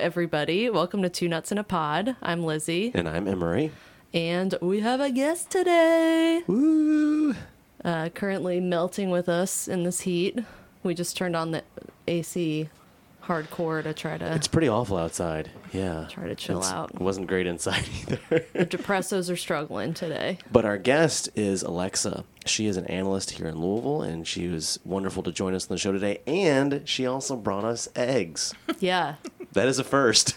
Everybody. Welcome to Two Nuts in a Pod. I'm Lizzie, And I'm Emery. and we have a guest today. Woo! Uh, currently melting with us in this heat. We just turned on the AC hardcore to try to. It's pretty awful outside. Yeah. Try to chill It's- out. It wasn't great inside either. the depressos are struggling today. but our guest is Alexa. She is an analyst here in Louisville, and she was wonderful to join us on the show today. And she also brought us eggs. Yeah. That is a first.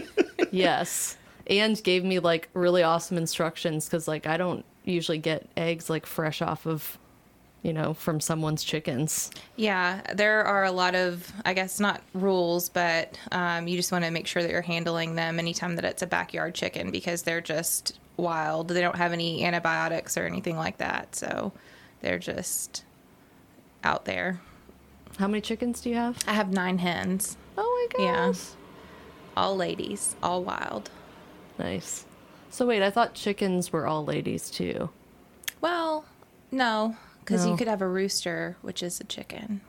yes. And gave me like really awesome instructions because like I don't usually get eggs like fresh off of, you know, from someone's chickens. Yeah, there are a lot of, I guess, not rules, but um, you just want to make sure that you're handling them anytime that it's a backyard chicken because they're just wild. They don't have any antibiotics or anything like that. So they're just out there. How many chickens do you have? I have nine hens, Oh my gosh. Yeah. All ladies, all wild. Nice. So wait, I thought chickens were all ladies too. Well, no, because No. you could have a rooster, which is a chicken.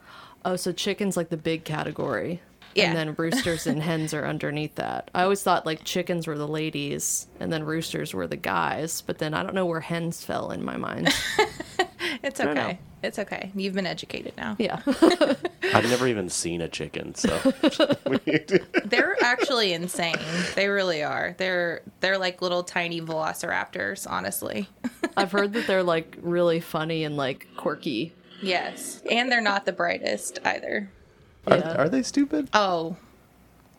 Oh, so chickens like the big category. Yeah. And then roosters and hens are underneath that. I always thought like chickens were the ladies and then roosters were the guys, but then I don't know where hens fell in my mind. It's don't know. okay. It's okay. You've been educated now. Yeah. I've never even seen a chicken, so They're actually insane. They really are. They're they're like little tiny velociraptors, honestly. I've heard that they're like really funny and like quirky. Yes. And they're not the brightest either. are, Yeah. are they stupid? Oh,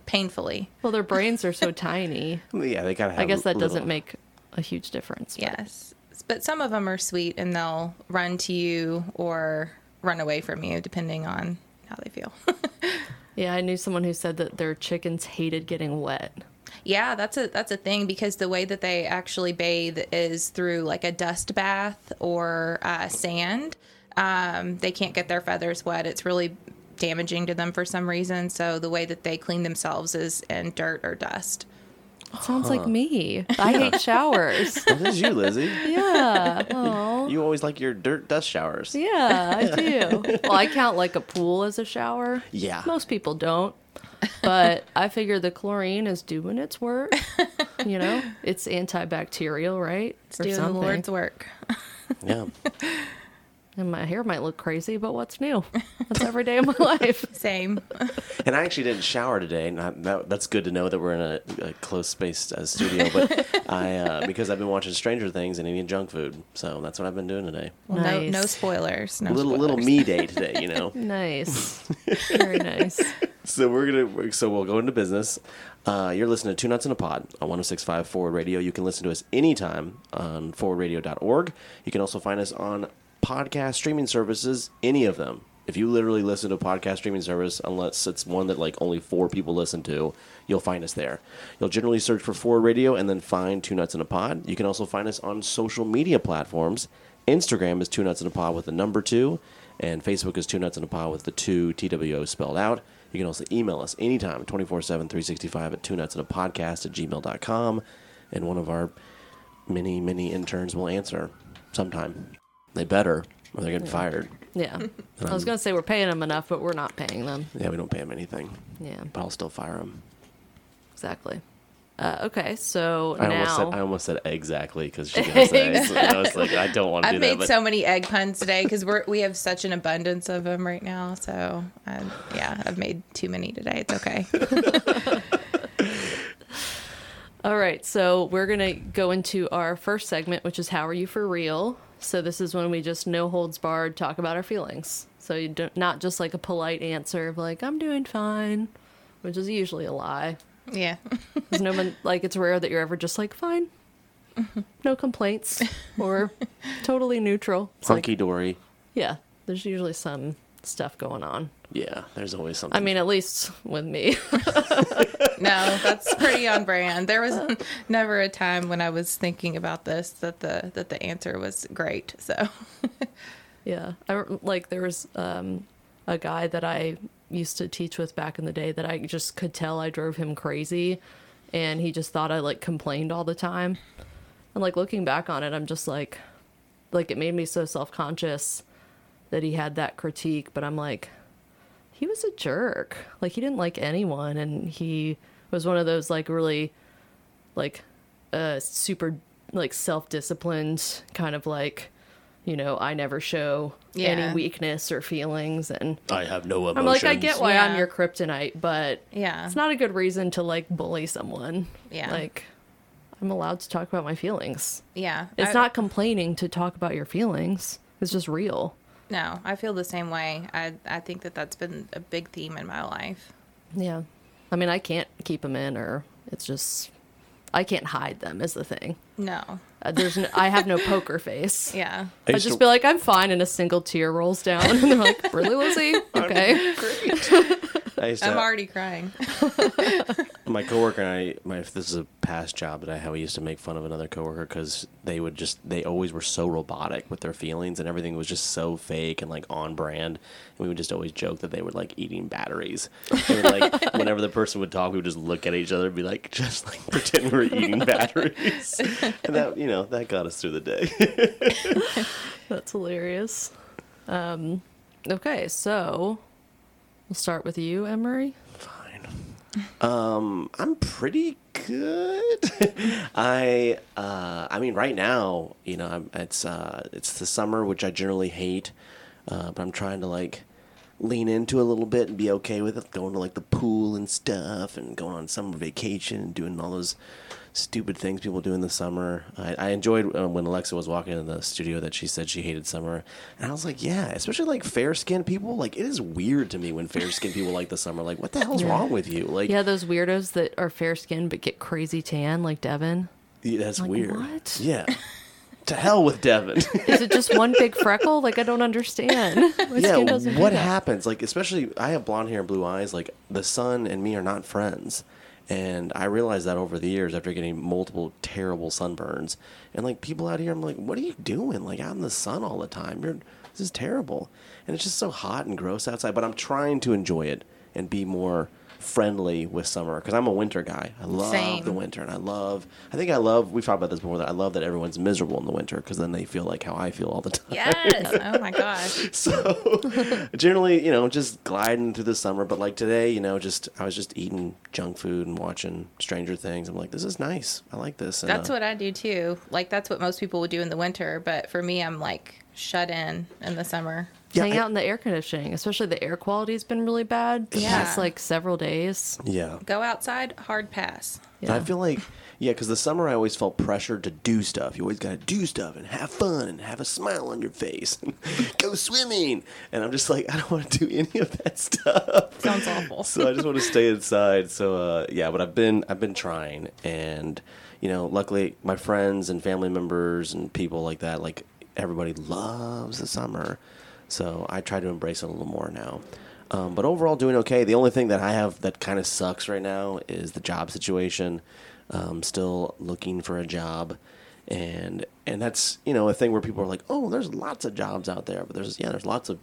painfully. Well, their brains are so tiny. Yeah, they gotta have. I guess that little- doesn't make a huge difference. but- Yes. But some of them are sweet and they'll run to you or run away from you depending on how they feel. Yeah, I knew someone who said that their chickens hated getting wet. yeah, that's a that's a thing because the way that they actually bathe is through like a dust bath or uh, sand. Um, they can't get their feathers wet. It's really damaging to them for some reason. So the way that they clean themselves is in dirt or dust. Sounds like me. I hate showers. That is you, Lizzie. Yeah. Oh. You always like your dirt dust showers. Yeah, I do. Well, I count like a pool as a shower. Yeah. Most people don't. But I figure the chlorine is doing its work. You know, it's antibacterial, right? It's doing the Lord's work. Yeah. And my hair might look crazy, but what's new? That's every day of my life. Same. And I actually didn't shower today. Not, that, that's good to know that we're in a, a close spaced uh, studio. But I uh, because I've been watching Stranger Things and eating junk food, so that's what I've been doing today. Well, no, Nice. no spoilers. No little spoilers. little me day today, you know. Nice. Very nice. so we're gonna so we'll go into business. Uh, you're listening to Two Nuts in a Pod on 106.5 Forward Radio. You can listen to us anytime on forwardradio.org. You can also find us on podcast streaming services, any of them. If you literally listen to a podcast streaming service, unless it's one that like only four people listen to, you'll find us there. You'll generally search for Forward Radio and then find Two Nuts in a Pod. You can also find us on social media platforms. Instagram is Two Nuts in a Pod with the number two, and Facebook is Two Nuts in a Pod with the two TWO spelled out. You can also email us anytime, 24 7, 365 at two nuts in a podcast at gmail.com. And one of our many, many interns will answer sometime. They better, or they're getting fired. Yeah. I was going to say we're paying them enough, but we're not paying them. Yeah, we don't pay them anything, Yeah, but I'll still fire them. exactly. Uh, okay, so I now. almost said I almost said exactly because she gonna say. I was like, I don't want to do I've that. made But so many egg puns today because we're we have such an abundance of them right now. So uh, yeah, I've made too many today. It's okay. All right, so we're going to go into our first segment, which is How Are You For Real? So this is when we just no holds barred talk about our feelings. So you don't, not just like a polite answer of like, I'm doing fine, which is usually a lie. yeah, Because no one, like, it's rare that you're ever just like, fine, no complaints, or totally neutral. It's like, dory. yeah, there's usually some stuff going on. Yeah, there's always something. I mean, at least with me. no, that's pretty on brand. There was never a time when I was thinking about this that the that the answer was great. So Yeah, I like there was um, a guy that I used to teach with back in the day that I just could tell I drove him crazy, and he just thought I like complained all the time. And like looking back on it, I'm just like, like it made me so self conscious that he had that critique. But I'm like, he he was a jerk. Like he didn't like anyone, and he was one of those like really, like, uh, super like self disciplined kind of like, you know, I never show Yeah. any weakness or feelings, and I have no emotions. I'm like, I get why I'm your kryptonite, but Yeah. it's not a good reason to like bully someone. Yeah. like I'm allowed to talk about my feelings. Yeah. It's I- not complaining to talk about your feelings. It's just real. No, I feel the same way. I I think that that's been a big theme in my life. Yeah. I mean, I can't keep them in, or it's just I can't hide them. Is the thing. No. Uh, there's no, I have no poker face. Yeah. I I just to- be like, I'm fine, and a single tear rolls down, and they're like, "Really, Lizzie? Okay." I used to, I'm already crying. My coworker and I, my this is a past job that I had. We used to make fun of another coworker because they would just they always were so robotic with their feelings and everything was just so fake and like on brand. And we would just always joke that they were like eating batteries. And like whenever the person would talk, we would just look at each other and be like, just like pretend we were eating batteries. And that you know that got us through the day. That's hilarious. Um, okay, so we'll start with you, Emery. Um, I'm pretty good. I uh, I mean, right now, you know, I'm, it's uh, it's the summer, which I generally hate, uh, but I'm trying to like lean into a little bit and be okay with it, going to like the pool and stuff, and going on summer vacation and doing all those stupid things people do in the summer. I, I enjoyed uh, when Alexa was walking in the studio that she said she hated summer, and I was like, yeah, especially like fair skinned people. Like it is weird to me when fair skinned people like the summer. Like, what the hell's wrong with you? Like, Yeah, those weirdos that are fair skinned but get crazy tan, like Devin. Yeah, that's Like, weird. what? Yeah. to hell with Devin. Is it just one big freckle? Like I don't understand. My yeah, what happens? Like, especially, I have blonde hair and blue eyes. Like, the sun and me are not friends. And I realized that over the years after getting multiple terrible sunburns. And, like, people out here, I'm like, what are you doing? Like, out in the sun all the time. You're, this is terrible. And it's just so hot and gross outside. But I'm trying to enjoy it and be more friendly with summer because I'm a winter guy. I love Same. the winter, and I love. I think I love. We've talked about this before. That I love that everyone's miserable in the winter because then they feel like how I feel all the time. Yes. oh my gosh. So generally, you know, just gliding through the summer. But like today, you know, just I was just eating junk food and watching Stranger Things. I'm like, this is nice. I like this. And, That's uh, what I do too. Like that's what most people would do in the winter, but for me I'm like shut in in the summer. Yeah, Hang I- out in the air conditioning, especially the air quality's been really bad the Yeah. past like several days. Yeah. Go outside, hard pass. Yeah. I feel like, yeah, because the summer I always felt pressured to do stuff. You always got to do stuff and have fun and have a smile on your face and go swimming. And I'm just like, I don't want to do any of that stuff. Sounds awful. so I just want to stay inside. So uh, yeah, but I've been I've been trying, and you know, luckily my friends and family members and people like that, like everybody loves the summer. So I try to embrace it a little more now. Um, but overall, doing okay. The only thing that I have that kind of sucks right now is the job situation. Um, still looking for a job, and and that's you know a thing where people are like, oh, there's lots of jobs out there, but there's yeah, there's lots of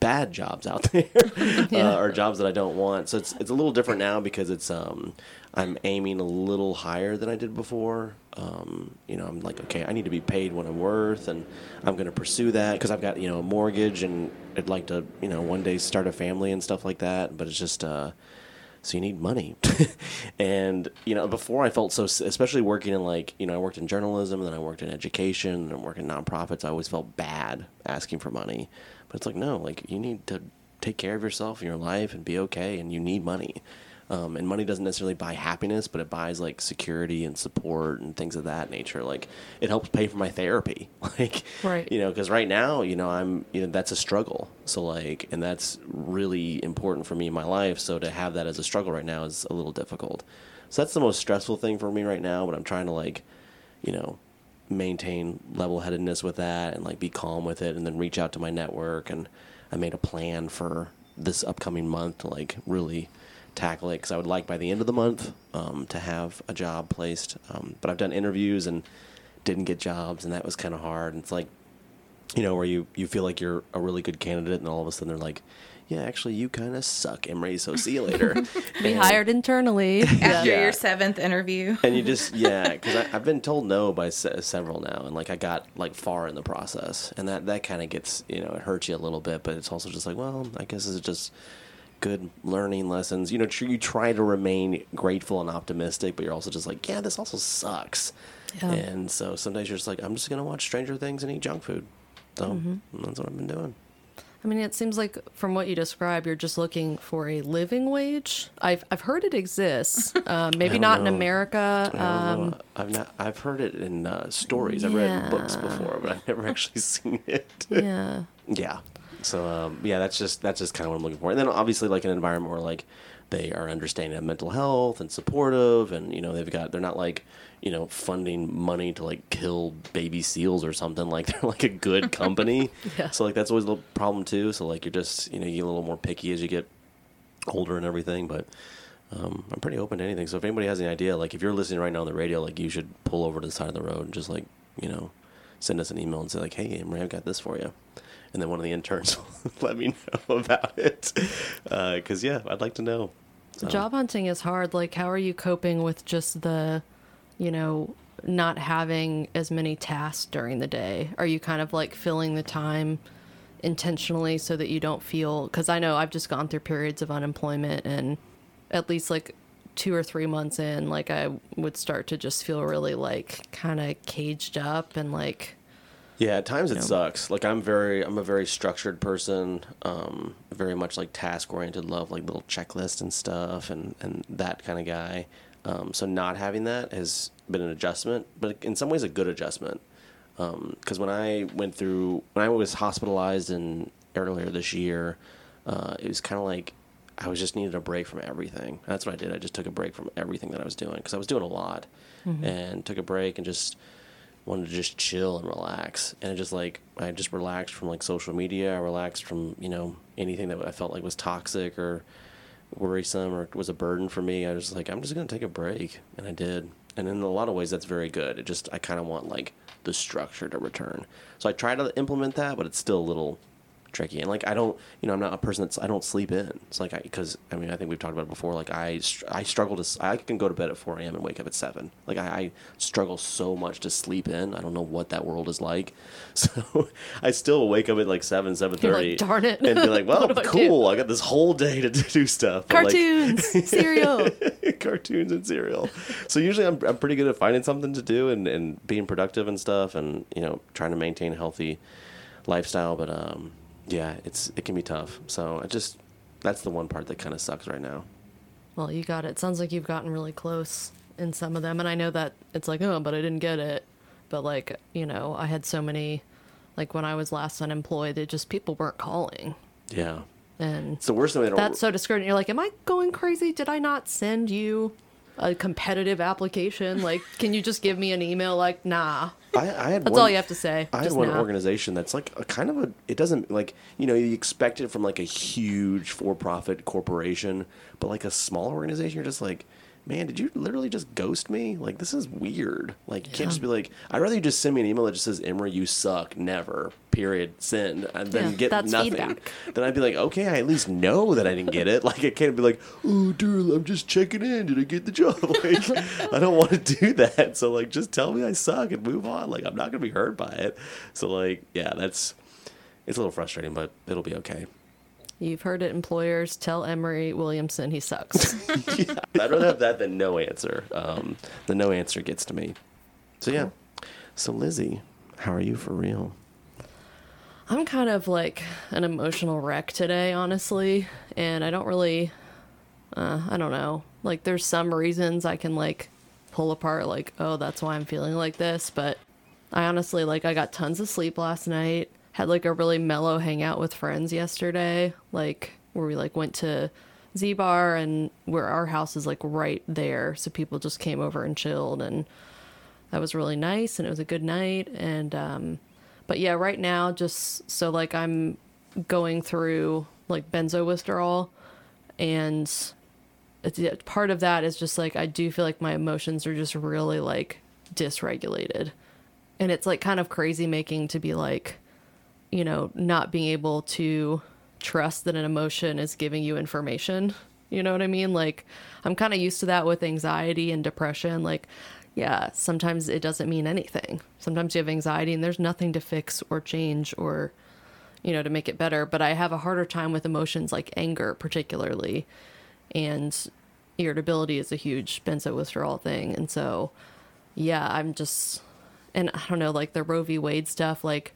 bad jobs out there Yeah. uh, or jobs that I don't want. So it's it's a little different now because it's um I'm aiming a little higher than I did before. Um, you know, I'm like, okay, I need to be paid what I'm worth, and I'm going to pursue that because I've got you know a mortgage and I'd like to you know one day start a family and stuff like that. But it's just uh, so you need money and you know before i felt so especially working in like you know i worked in journalism and then i worked in education and in nonprofits i always felt bad asking for money but it's like no like you need to take care of yourself in your life and be okay and you need money um, and money doesn't necessarily buy happiness but it buys like security and support and things of that nature. Like it helps pay for my therapy. Like Right. you know because right now you know i'm you know that's a struggle. So like and that's really important for me in my life. So to have that as a struggle right now is a little difficult. So that's the most stressful thing for me right now but i'm trying to like you know maintain level-headedness with that and like be calm with it and then reach out to my network. And i made a plan for this upcoming month to like really tackle it because i would like by the end of the month um, to have a job placed um, but i've done interviews and didn't get jobs and that was kind of hard and it's like you know, where you, you feel like you're a really good candidate, and all of a sudden they're like, yeah, actually, you kind of suck, Emery, so see you later. Be And- hired internally. After Yeah. your seventh interview. And you just, yeah, because I've been told no by se- several now, and like I got like far in the process, and that, that kind of gets, you know, it hurts you a little bit, but it's also just like, well, I guess it's just good learning lessons. You know, tr- you try to remain grateful and optimistic, but you're also just like, yeah, this also sucks. Yeah. And so sometimes you're just like, I'm just gonna watch Stranger Things and eat junk food. So Mm-hmm. that's what I've been doing. I mean, it seems like from what you describe, you're just looking for a living wage. I've I've heard it exists. Um, maybe not in. America. Um, I've not. I've heard it in uh, stories. I've read books before, but I've never actually seen it. yeah. Yeah. So um, yeah, that's just that's just kind of what I'm looking for. And then obviously like an environment where like they are understanding of mental health and supportive, and you know they've got they're not like you know funding money to like kill baby seals or something. Like they're like a good company. Yeah. So like that's always a little problem too. So like you're just you know you get a little more picky as you get older and everything, but. Um, I'm pretty open to anything. So if anybody has any idea, like if you're listening right now on the radio, like you should pull over to the side of the road and just like you know send us an email and say like, "Hey, Emery, I've got this for you," and then one of the interns will let me know about it. Uh, because yeah, I'd like to know. So, Job hunting is hard. Like, how are you coping with just the, you know, not having as many tasks during the day? Are you kind of like filling the time intentionally so that you don't feel? Because I know I've just gone through periods of unemployment, and at least like two or three months in, like I would start to just feel really like kind of caged up and like, Yeah, at times it know. sucks. Like I'm very, I'm a very structured person. Um, very much like task oriented. Love like little checklists and stuff, and and that kind of guy. Um, so not having that has been an adjustment, but in some ways a good adjustment. Because when I went through, when I was hospitalized in earlier this year, uh, it was kind of like I was just needed a break from everything. That's what I did. I just took a break from everything that I was doing because I was doing a lot, and took a break and just wanted to just chill and relax. And I just like I just relaxed from like social media. I relaxed from you know anything that I felt like was toxic or worrisome or was a burden for me. I was like I'm just gonna take a break, and I did. And in a lot of ways, that's very good. It just I kind of want like the structure to return. So I try to implement that, but it's still a little tricky. And like I don't, you know, I'm not a person that's I don't sleep in. It's like I because I mean I think we've talked about it before. Like I I struggle to I can go to bed at 4 a.m. and wake up at seven. Like I, I struggle so much to sleep in. I don't know what that world is like. So I still wake up at like seven seven thirty. Like, "Darn it. and be like, well, do I cool. I got this whole day to do stuff. But, like, cartoons, cereal. cartoons and cereal. So usually I'm, I'm pretty good at finding something to do and, and being productive and stuff and, you know, trying to maintain a healthy lifestyle. But, um, yeah, it's, it can be tough. So I just, that's the one part that kind of sucks right now. Well, you got it. Sounds like you've gotten really close in some of them. And I know that it's like, oh, but I didn't get it. But like, you know, I had so many, like when I was last unemployed, it just people weren't calling. Yeah. And It's the worst thing that's so discouraging. You're like, am I going crazy? Did I not send you a competitive application? Like, can you just give me an email? Like, nah. I, I had That's one, all you have to say. I had one nah. organization that's like a kind of a. It doesn't like you know you expect it from like a huge for-profit corporation, but like a small organization, you're just like, man, did you literally just ghost me? Like this is weird. Like you Yeah. can't just be like, I'd rather you just send me an email that just says, Emery, you suck, never, period, send, and then Yeah, get nothing. feedback. Then I'd be like, okay, I at least know that I didn't get it. Like I can't be like, oh, dude, I'm just checking in. Did I get the job? Like I don't want to do that. So like, just tell me I suck and move on. Like I'm not gonna be hurt by it. So like, yeah, that's it's a little frustrating, but it'll be okay. You've heard it, employers. Tell Emery Williamson he sucks. yeah, I'd rather have that than no answer. Um, the no answer gets to me. So yeah. So Lizzie, how are you for real? I'm kind of like an emotional wreck today, honestly, and I don't really, uh, I don't know. Like, there's some reasons I can like pull apart, like, oh, that's why I'm feeling like this, but I honestly like I got tons of sleep last night. Had like a really mellow hangout with friends yesterday, like where we like went to Z Bar and where our house is like right there, so people just came over and chilled and that was really nice and it was a good night. And um but yeah right now just so like i'm going through like benzo withdrawal and it's, part of that is just like i do feel like my emotions are just really like dysregulated. And it's like kind of crazy making to be like you know not being able to trust that an emotion is giving you information you know what i mean like i'm kind of used to that with anxiety and depression like yeah sometimes it doesn't mean anything sometimes you have anxiety and there's nothing to fix or change or you know, to make it better. But I have a harder time with emotions like anger, particularly. And irritability is a huge benzo withdrawal thing. And so, yeah, I'm just, and I don't know, like the Roe v. Wade stuff, like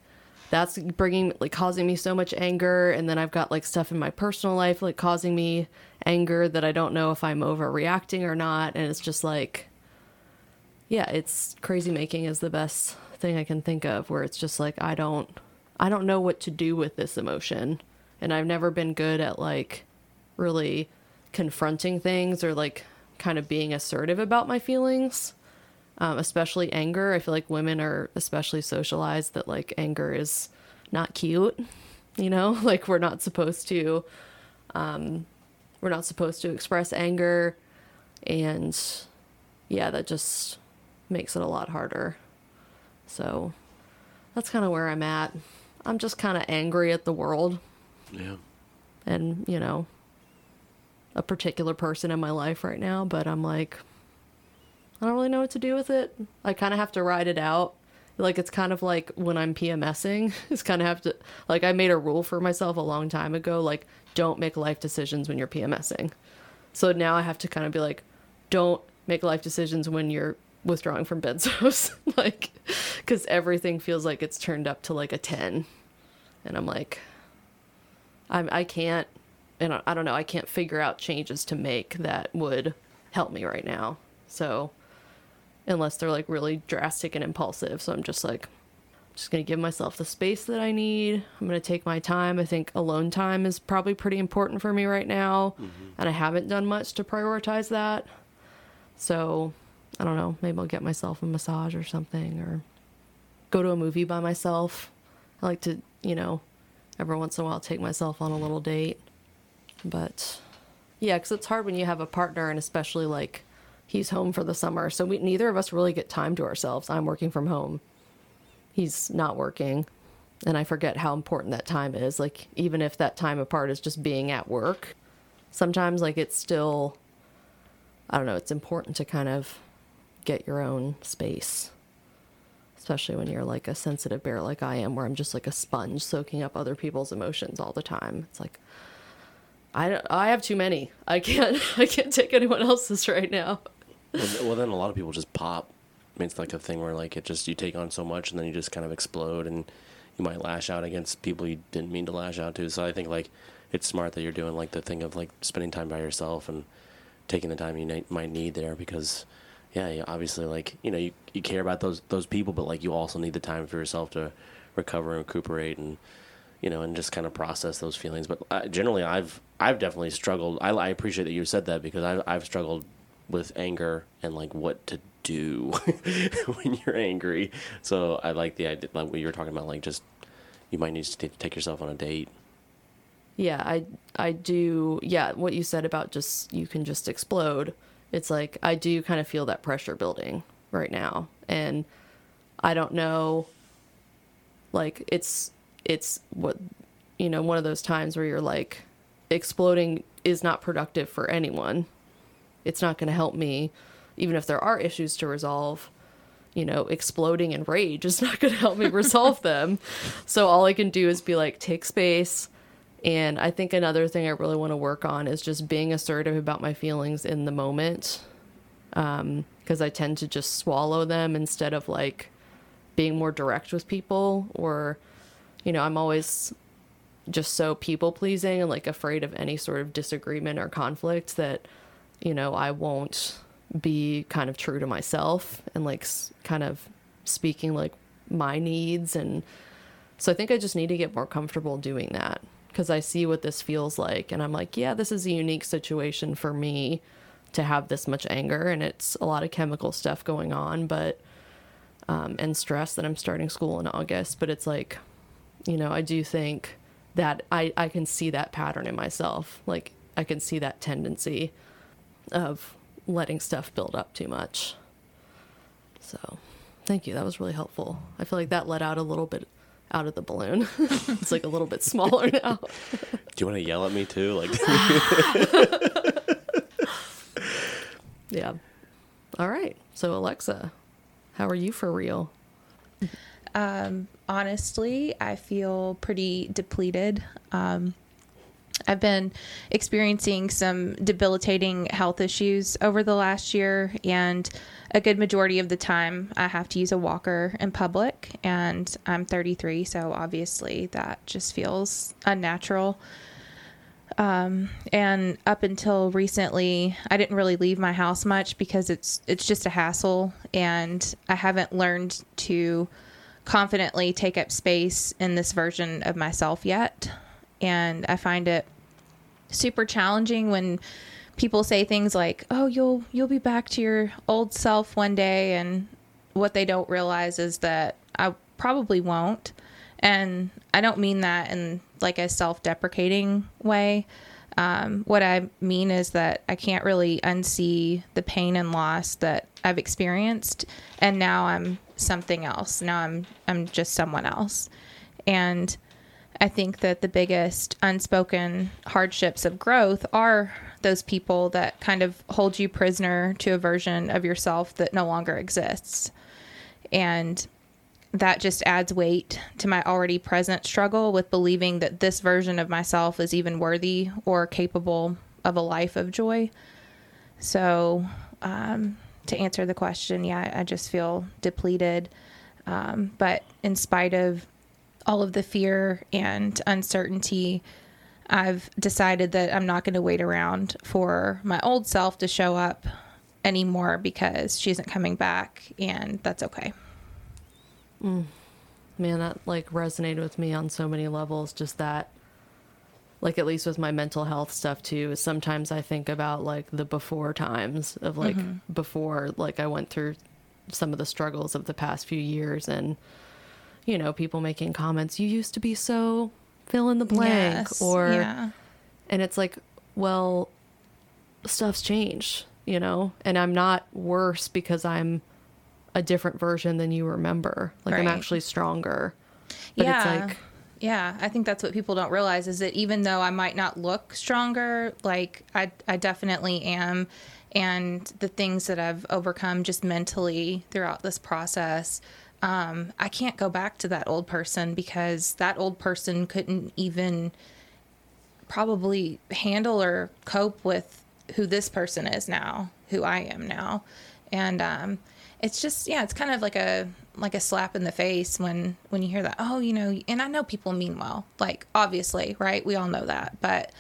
that's bringing, like causing me so much anger. And then I've got like stuff in my personal life, like causing me anger that I don't know if I'm overreacting or not. And it's just like, yeah, it's crazy making is the best thing I can think of where it's just like, I don't, I don't know what to do with this emotion. And I've never been good at like really confronting things or like kind of being assertive about my feelings, um, especially anger. I feel like women are especially socialized that like anger is not cute, you know, like we're not supposed to, um, we're not supposed to express anger. And yeah, that just makes it a lot harder. So that's kind of where I'm at. I'm just kind of angry at the world Yeah. and, you know, a particular person in my life right now, but I'm like, I don't really know what to do with it. I kind of have to ride it out. Like, it's kind of like when I'm PMSing, it's kind of have to, like, I made a rule for myself a long time ago, like, don't make life decisions when you're PMSing. So now I have to kind of be like, don't make life decisions when you're withdrawing from benzos. like, because everything feels like it's turned up to like a 10. And I'm like, I'm, I can't, and I, I don't know, I can't figure out changes to make that would help me right now. So, unless they're like really drastic and impulsive. So I'm just like, just going to give myself the space that I need. I'm going to take my time. I think alone time is probably pretty important for me right now. Mm-hmm. And I haven't done much to prioritize that. So I don't know. Maybe I'll get myself a massage or something or go to a movie by myself. I like to, you know, every once in a while take myself on a little date. But yeah, because it's hard when you have a partner and especially like he's home for the summer. So we neither of us really get time to ourselves. I'm working from home. He's not working. And I forget how important that time is. Like even if that time apart is just being at work, sometimes like it's still I don't know, it's important to kind of get your own space. Especially when you're like a sensitive bear like I am, where I'm just like a sponge soaking up other people's emotions all the time. It's like, I, I have too many. I can't I can't take anyone else's right now. Well, well, then a lot of people just pop. I mean, it's like a thing where like it just you take on so much and then you just kind of explode and you might lash out against people you didn't mean to lash out to. So I think like it's smart that you're doing like the thing of like spending time by yourself and taking the time you ni- might need there because yeah, you obviously like you know you, you care about those those people, but like you also need the time for yourself to recover and recuperate and you know and just kind of process those feelings. But uh, generally, I've I've definitely struggled. I, I appreciate that you said that because I've I've struggled with anger and like what to do when you're angry. So I like the idea, like what you were talking about, like just you might need to t- take yourself on a date. Yeah, I I do. Yeah, what you said about just you can just explode. It's like I do kind of feel that pressure building right now, and I don't know. Like it's it's what you know one of those times where you're like exploding is not productive for anyone. It's not going to help me, even if there are issues to resolve. You know, exploding in rage is not going to help me resolve them. So all I can do is be like, take space. And I think another thing I really want to work on is just being assertive about my feelings in the moment. Um, because I tend to just swallow them instead of like being more direct with people. Or, you know, I'm always just so people pleasing and like afraid of any sort of disagreement or conflict that, you know, I won't be kind of true to myself and like kind of speaking like my needs and so I think I just need to get more comfortable doing that because I see what this feels like. And I'm like, yeah, this is a unique situation for me to have this much anger. And it's a lot of chemical stuff going on, but, um, and stress that I'm starting school in August. But it's like, you know, I do think that I, I can see that pattern in myself. Like, I can see that tendency of letting stuff build up too much. So, thank you. That was really helpful. I feel like that let out a little bit out of the balloon. it's like a little bit smaller now. Do you want to yell at me too? Like, Yeah. All right. So, Alexa, how are you for real? Um, honestly, I feel pretty depleted. Um, I've been experiencing some debilitating health issues over the last year, and a good majority of the time, I have to use a walker in public. And I'm 33, so obviously that just feels unnatural. Um, and up until recently, I didn't really leave my house much because it's it's just a hassle, and I haven't learned to confidently take up space in this version of myself yet. And I find it super challenging when people say things like, "Oh, you'll you'll be back to your old self one day," and what they don't realize is that I probably won't. And I don't mean that in like a self-deprecating way. Um, what I mean is that I can't really unsee the pain and loss that I've experienced, and now I'm something else. Now I'm I'm just someone else, and I think that the biggest unspoken hardships of growth are those people that kind of hold you prisoner to a version of yourself that no longer exists. And that just adds weight to my already present struggle with believing that this version of myself is even worthy or capable of a life of joy. So, um, to answer the question, yeah, I just feel depleted. Um, but in spite of all of the fear and uncertainty, I've decided that I'm not going to wait around for my old self to show up anymore because she isn't coming back, and that's okay. Mm. Man, that like resonated with me on so many levels. Just that, like, at least with my mental health stuff too, sometimes I think about like the before times of like mm-hmm. before, like, I went through some of the struggles of the past few years and, you know, people making comments, you used to be so fill in the blank, Yes, or, yeah. and it's like, well, stuff's changed, you know, and I'm not worse because I'm a different version than you remember. Like I'm actually stronger. But yeah. it's like, yeah, I think that's what people don't realize is that even though I might not look stronger, like I, I definitely am. And the things that I've overcome just mentally throughout this process, um, I can't go back to that old person because that old person couldn't even probably handle or cope with who this person is now, who I am now. And um, it's just yeah, it's kind of like a like a slap in the face when when you hear that. Oh, you know, and I know people mean well. Like obviously, right? We all know that, but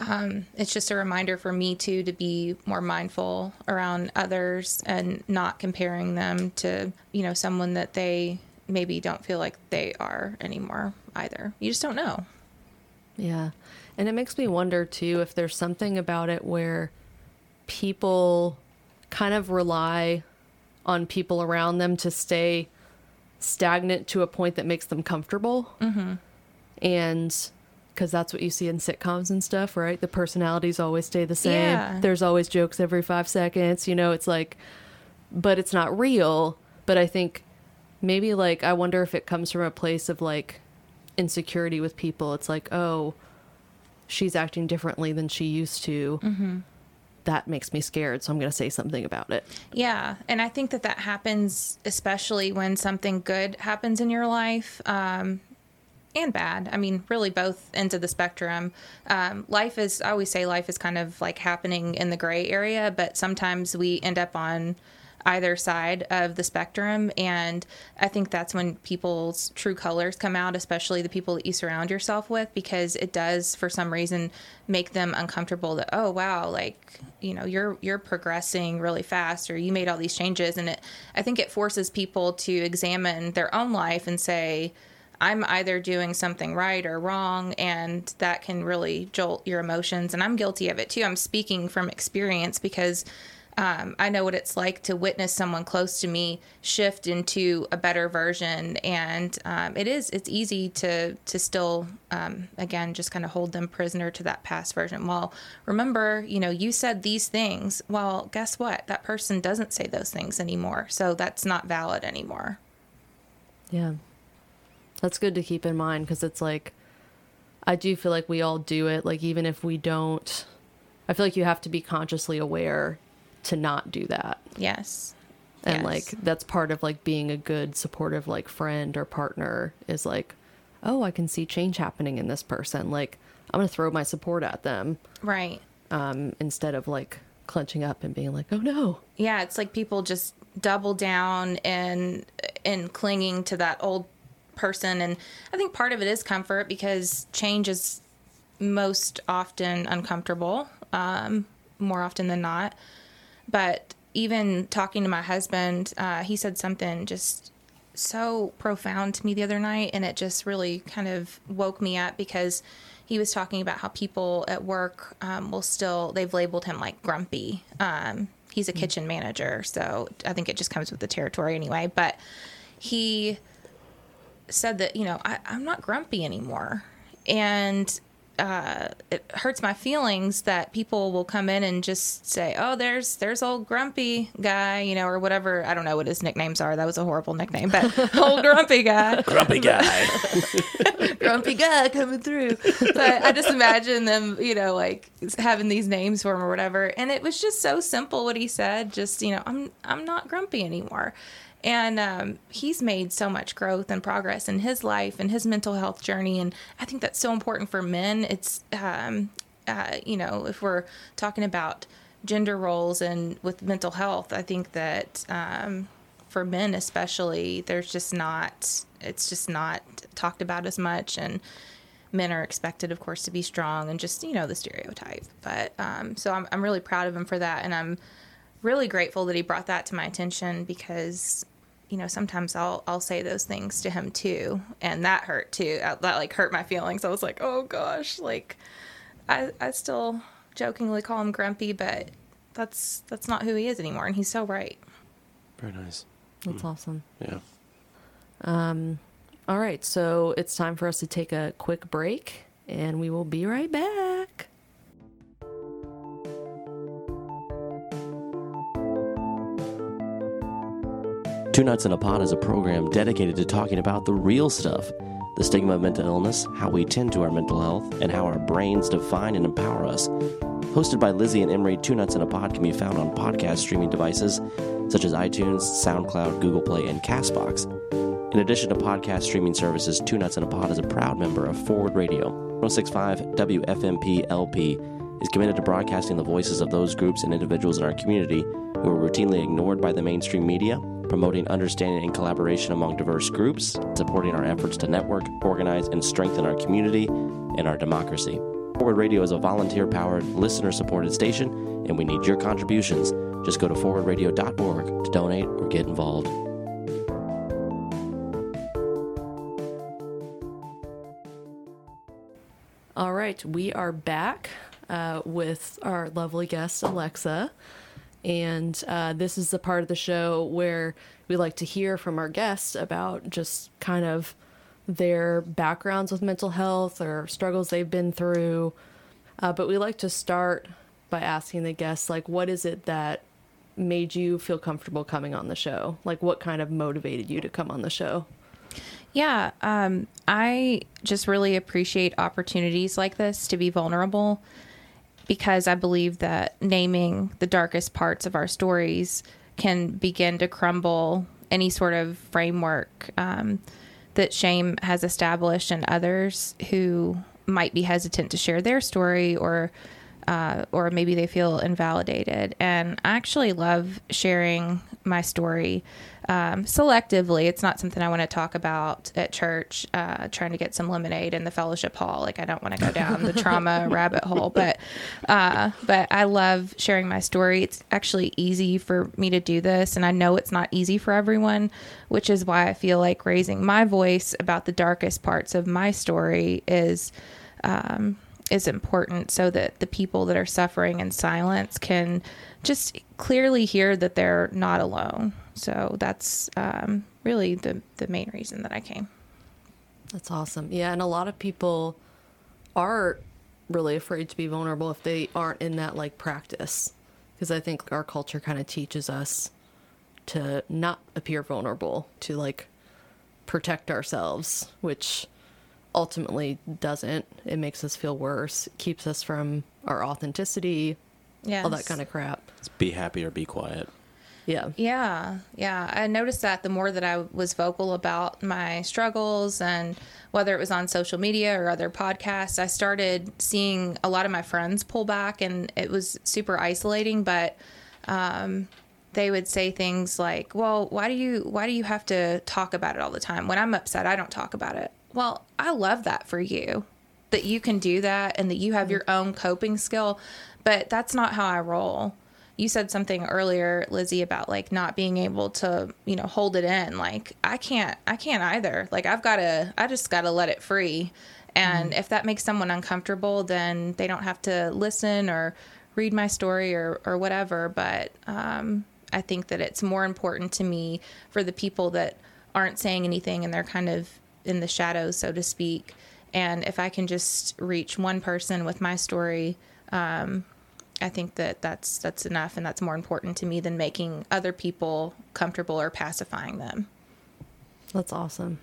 um, it's just a reminder for me too to be more mindful around others and not comparing them to you know someone that they maybe don't feel like they are anymore either. You just don't know. yeah. And it makes me wonder too if there's something about it where people kind of rely on people around them to stay stagnant to a point that makes them comfortable. Mm-hmm. And because that's what you see in sitcoms and stuff, right? The personalities always stay the same. Yeah. There's always jokes every five seconds. You know, it's like, but it's not real. But I think maybe like, I wonder if it comes from a place of like insecurity with people. It's like, oh, she's acting differently than she used to. Mm-hmm. That makes me scared. So I'm going to say something about it. Yeah, and I think that that happens especially when something good happens in your life, um, and bad. I mean, really both ends of the spectrum. Um, life is, I always say, life is kind of like happening in the gray area, but sometimes we end up on either side of the spectrum and i think that's when people's true colors come out especially the people that you surround yourself with because it does for some reason make them uncomfortable that oh wow like you know you're you're progressing really fast or you made all these changes and it i think it forces people to examine their own life and say I'm either doing something right or wrong, and that can really jolt your emotions. And I'm guilty of it too. I'm speaking from experience because um, I know what it's like to witness someone close to me shift into a better version, and um, it is it's easy to to still um, again just kind of hold them prisoner to that past version. Well, remember, you know, you said these things. Well, guess what? That person doesn't say those things anymore, so that's not valid anymore. Yeah. That's good to keep in mind because it's like, I do feel like we all do it. Like, even if we don't, I feel like you have to be consciously aware to not do that. Yes. And Yes. like that's part of like being a good supportive like friend or partner is like, oh, I can see change happening in this person. Like I'm gonna throw my support at them Right. um, instead of like clenching up and being like, oh no. yeah it's like people just double down and and clinging to that old person and i think part of it is comfort because change is most often uncomfortable um, more often than not. But even talking to my husband uh, he said something just so profound to me the other night and it just really kind of woke me up because he was talking about how people at work um, will still they've labeled him like grumpy. Um, he's a kitchen manager so i think it just comes with the territory anyway but he said that you know I, i'm not grumpy anymore and uh, it hurts my feelings that people will come in and just say, "Oh, there's there's old grumpy guy," you know, or whatever. I don't know what his nicknames are. That was a horrible nickname, but old grumpy guy, Grumpy guy. grumpy guy coming through. But I just imagine them, you know, like having these names for him or whatever. And it was just so simple what he said. Just you know, I'm I'm not grumpy anymore. And um, he's made so much growth and progress in his life and his mental health journey. And I think that's so important for men. It's, um, uh, you know, if we're talking about gender roles and with mental health, I think that um, for men especially, there's just not, it's just not talked about as much. And men are expected, of course, to be strong and just, you know, the stereotype. But um, so I'm, I'm really proud of him for that. And I'm, really grateful that he brought that to my attention because you know sometimes I'll I'll say those things to him too and that hurt too Uh, that like hurt my feelings I was like oh gosh like I I still jokingly call him grumpy but that's that's not who he is anymore and he's so right Very nice. That's awesome. Yeah. Um. All right, so it's time for us to take a quick break and we will be right back. Two Nuts in a Pod is a program dedicated to talking about the real stuff the stigma of mental illness, how we tend to our mental health, and how our brains define and empower us. Hosted by Lizzie and Emery, Two Nuts in a Pod can be found on podcast streaming devices such as iTunes, SoundCloud, Google Play, and Castbox. In addition to podcast streaming services, Two Nuts in a Pod is a proud member of Forward Radio. 1065 WFMP LP is committed to broadcasting the voices of those groups and individuals in our community who are routinely ignored by the mainstream media, promoting understanding and collaboration among diverse groups, supporting our efforts to network, organize, and strengthen our community and our democracy. Forward Radio is a volunteer powered, listener supported station, and we need your contributions. Just go to forwardradio.org to donate or get involved. All right, we are back uh, with our lovely guest, Alexa. And uh, this is the part of the show where we like to hear from our guests about just kind of their backgrounds with mental health or struggles they've been through. Uh, but we like to start by asking the guests, like, what is it that made you feel comfortable coming on the show? Like, what kind of motivated you to come on the show? Yeah, um, I just really appreciate opportunities like this to be vulnerable because I believe that naming the darkest parts of our stories can begin to crumble any sort of framework um, that shame has established in others who might be hesitant to share their story or uh, or maybe they feel invalidated. And I actually love sharing my story um, selectively. It's not something I want to talk about at church, uh, trying to get some lemonade in the fellowship hall. Like I don't want to go down the trauma rabbit hole, but uh, but I love sharing my story. It's actually easy for me to do this, and I know it's not easy for everyone, which is why I feel like raising my voice about the darkest parts of my story is. Um, is important so that the people that are suffering in silence can just clearly hear that they're not alone. So that's um, really the, the main reason that I came. That's awesome. Yeah, and a lot of people are really afraid to be vulnerable if they aren't in that like practice. Because I think our culture kind of teaches us to not appear vulnerable, to like protect ourselves, which ultimately doesn't. It makes us feel worse, keeps us from our authenticity, Yeah. all that kind of crap. It's be happy or be quiet. Yeah. Yeah, yeah. I noticed that the more that I was vocal about my struggles and whether it was on social media or other podcasts, I started seeing a lot of my friends pull back and it was super isolating, but um, they would say things like, "Well, why do you why do you have to talk about it all the time? When I'm upset, I don't talk about it." Well, I love that for you. That you can do that and that you have your own coping skill, but that's not how I roll. You said something earlier lizzie about like not being able to you know hold it in. Like i can't i can't either. Like i've got to i just got to let it free. And if that makes someone uncomfortable then they don't have to listen or read my story or or whatever. But um i think that it's more important to me for the people that aren't saying anything and they're kind of in the shadows so to speak and if i can just reach one person with my story um, I think that that's that's enough, and that's more important to me than making other people comfortable or pacifying them. That's awesome.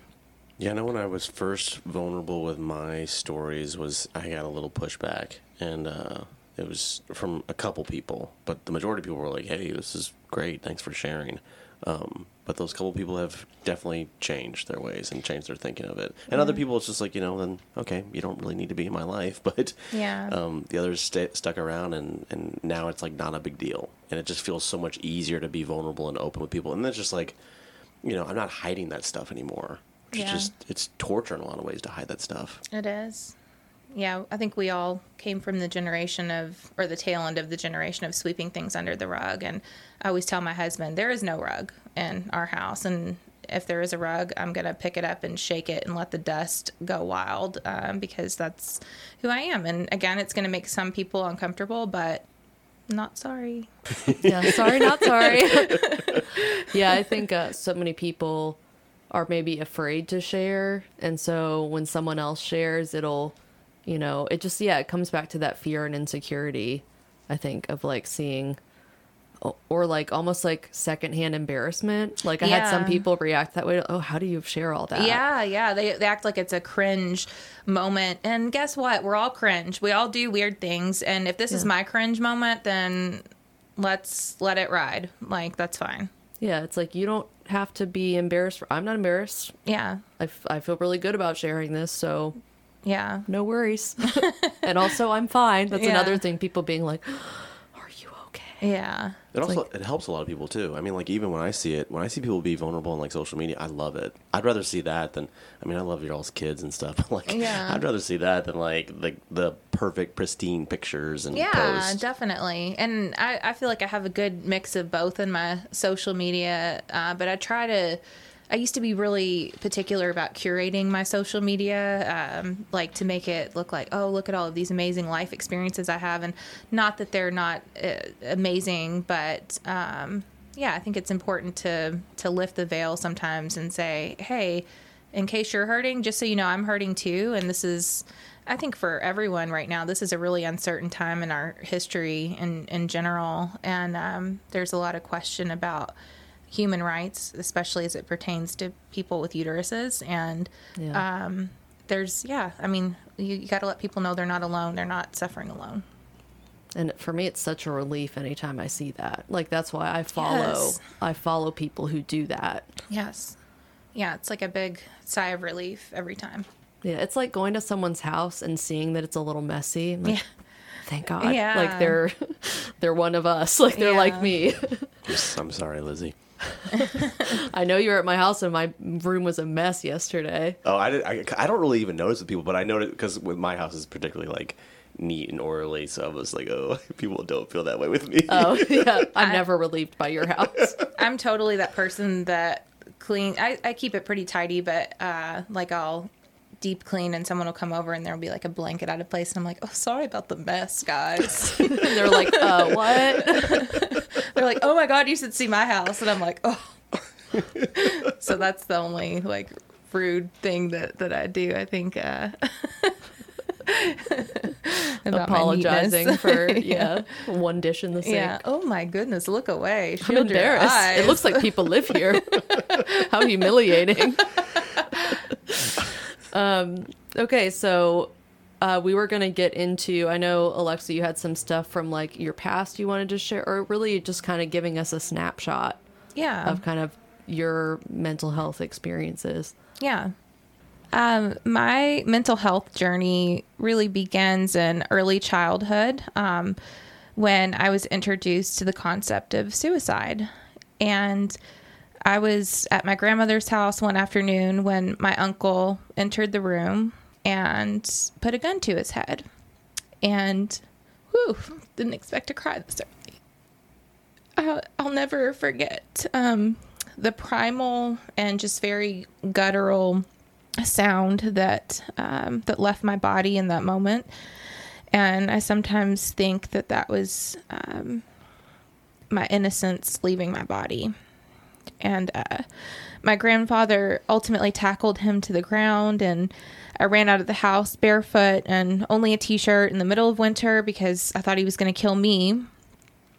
Yeah, I know when I was first vulnerable with my stories was I got a little pushback, and uh, it was from a couple people, but the majority of people were like, "Hey, this is great. Thanks for sharing." Um, but those couple people have definitely changed their ways and changed their thinking of it. And other people, it's just like you know, then okay, you don't really need to be in my life. But Yeah. um, the others sta stuck around, and and now it's like not a big deal, and it just feels so much easier to be vulnerable and open with people. And it's just like, you know, I'm not hiding that stuff anymore. It's Yeah. just it's torture in a lot of ways to hide that stuff. It is. Yeah, I think we all came from the generation of, or the tail end of the generation of sweeping things under the rug. And I always tell my husband, there is no rug in our house. And if there is a rug, I'm going to pick it up and shake it and let the dust go wild um, because that's who I am. And again, it's going to make some people uncomfortable, but not sorry. Yeah, sorry, not sorry. yeah, I think uh, so many people are maybe afraid to share. And so when someone else shares, it'll, you know, it just, yeah, it comes back to that fear and insecurity, I think, of like seeing, or like almost like secondhand embarrassment. Like I had some people react that way. Oh, how do you share all that? Yeah, yeah. They, they act like it's a cringe moment. And guess what? We're all cringe. We all do weird things. And if this is my cringe moment, then let's let it ride. Like, that's fine. Yeah, it's like you don't have to be embarrassed. For, I'm not embarrassed. Yeah. I, f- I feel really good about sharing this. So Yeah. no worries. and also, I'm fine. That's Yeah. another thing. People being like, "Are you okay?" Yeah. It also like- it helps a lot of people too. I mean, like even when I see it, when I see people be vulnerable on like social media, I love it. I'd rather see that than I mean, I love your all's kids and stuff. But like, Yeah. I'd rather see that than like the the perfect pristine pictures and Yeah, posts. definitely. And I, I feel like I have a good mix of both in my social media, uh, but I try to. I used to be really particular about curating my social media, um, like to make it look like, oh, look at all of these amazing life experiences I have, and not that they're not uh, amazing, but um, yeah, I think it's important to to lift the veil sometimes and say, hey, in case you're hurting, just so you know, I'm hurting too, and this is. I think for everyone right now, this is a really uncertain time in our history in, in general. And um, there's a lot of question about human rights, especially as it pertains to people with uteruses. And Yeah. um, there's, yeah, I mean, you, you got to let people know they're not alone. They're not suffering alone. And for me, it's such a relief anytime I see that. Like that's why I follow. Yes. I follow people who do that. Yes. Yeah, it's like a big sigh of relief every time. Yeah, it's like going to someone's house and seeing that it's a little messy. I'm like, Yeah. Thank God. Yeah. Like they're they're one of us. Like they're like me. I'm sorry, Lizzie. I know you were at my house and my room was a mess yesterday. Oh, I, did, I I don't really even notice with people, but I noticed because with my house is particularly like neat and orderly, so I was like, oh, people don't feel that way with me. Oh yeah, I'm never relieved by your house. I'm totally that person that clean. I, I keep it pretty tidy, but uh, like I'll deep clean and someone will come over and there'll be like a blanket out of place and I'm like, oh, sorry about the mess, guys. and they're like, uh, what? They're like, oh my god, you should see my house, and I'm like, oh. so that's the only like rude thing that that I do. I think. Uh, Apologizing for yeah one dish in the sink. Yeah. Oh my goodness, look away. I'm embarrassed. It looks like people live here. How humiliating. Um, okay, so uh, we were going to get into. I know, Alexa, you had some stuff from like your past you wanted to share, or really just kind of giving us a snapshot Yeah. of kind of your mental health experiences. Yeah. Um, my mental health journey really begins in early childhood um, when I was introduced to the concept of suicide. And I was at my grandmother's house one afternoon when my uncle entered the room and put a gun to his head. And, whew, didn't expect to cry this early. I'll, I'll never forget um, the primal and just very guttural sound that um, that left my body in that moment. And I sometimes think that that was um, my innocence leaving my body. And uh, my grandfather ultimately tackled him to the ground, and I ran out of the house barefoot and only a t shirt in the middle of winter because I thought he was going to kill me.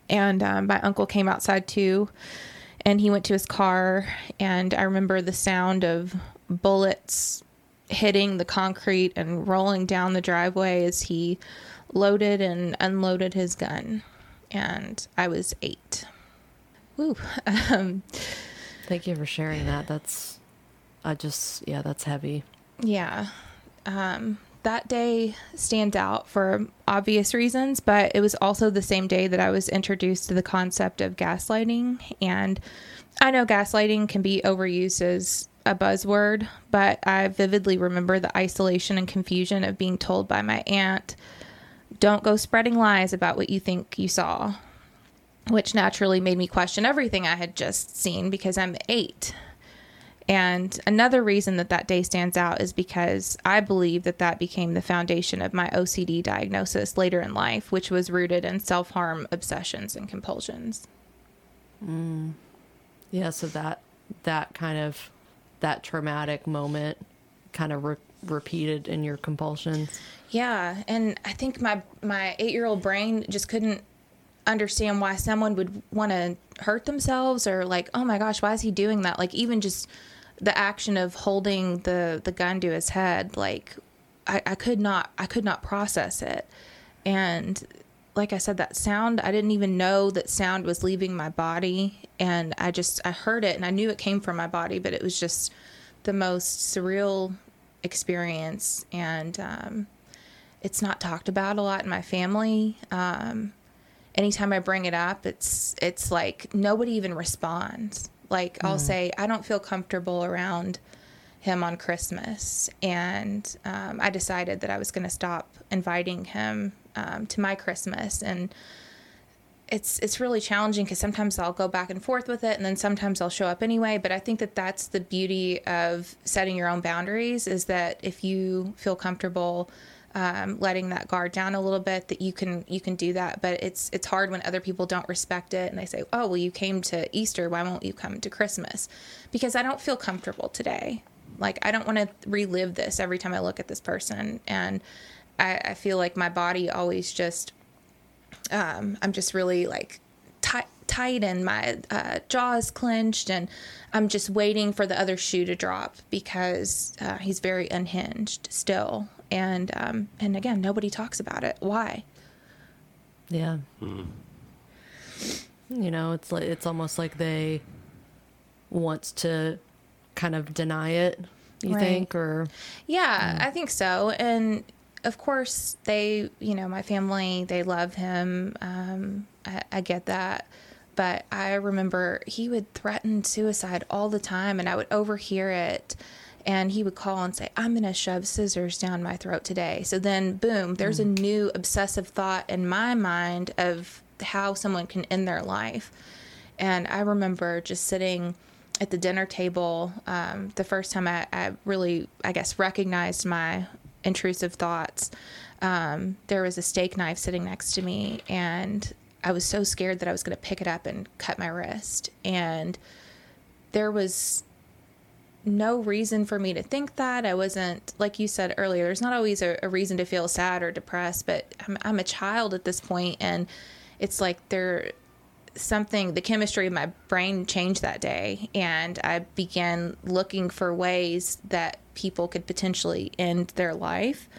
And um, my uncle came outside too, and he went to his car. And I remember the sound of bullets hitting the concrete and rolling down the driveway as he loaded and unloaded his gun. And I was eight. Woo. Um, Thank you for sharing that. That's, I just, yeah, that's heavy. Yeah. Um, that day stands out for obvious reasons, but it was also the same day that I was introduced to the concept of gaslighting. And I know gaslighting can be overused as a buzzword, but I vividly remember the isolation and confusion of being told by my aunt, don't go spreading lies about what you think you saw, which naturally made me question everything I had just seen because I'm eight. And another reason that that day stands out is because I believe that that became the foundation of my OCD diagnosis later in life, which was rooted in self harm obsessions and compulsions. Mm. Yeah, so that that kind of that traumatic moment kind of re- repeated in your compulsions. Yeah, and I think my my eight year old brain just couldn't understand why someone would want to hurt themselves or like, oh my gosh, why is he doing that? Like even just the action of holding the the gun to his head, like I, I could not I could not process it, and like I said, that sound I didn't even know that sound was leaving my body, and I just I heard it and I knew it came from my body, but it was just the most surreal experience and um, it's not talked about a lot in my family. Um, anytime I bring it up, it's it's like nobody even responds. Like I'll say I don't feel comfortable around him on Christmas, and um, I decided that I was going to stop inviting him um, to my Christmas, and it's it's really challenging because sometimes I'll go back and forth with it, and then sometimes I'll show up anyway. But I think that that's the beauty of setting your own boundaries is that if you feel comfortable um, letting that guard down a little bit, that you can you can do that. But it's it's hard when other people don't respect it and they say, "Oh, well, you came to Easter, why won't you come to Christmas?" Because I don't feel comfortable today. Like I don't want to relive this every time I look at this person, and I, I feel like my body always just um, I'm just really like tight, tight and my uh, jaw is clenched, and I'm just waiting for the other shoe to drop because uh, he's very unhinged still. And um, and again, nobody talks about it. Why? Yeah. You know, it's like it's almost like they want to kind of deny it. You Right. think, or Yeah, I think so. And of course, they, you know, my family, they love him. Um, I, I get that. But I remember he would threaten suicide all the time, and I would overhear it. And he would call and say, I'm going to shove scissors down my throat today. So then, boom, there's a new obsessive thought in my mind of how someone can end their life. And I remember just sitting at the dinner table um, the first time I, I really, I guess, recognized my intrusive thoughts. Um, there was a steak knife sitting next to me, and I was so scared that I was going to pick it up and cut my wrist. And there was no reason for me to think that. I wasn't, like you said earlier, there's not always a, a reason to feel sad or depressed, but I'm, I'm a child at this point, and it's like there something the chemistry of my brain changed that day and i began looking for ways that people could potentially end their life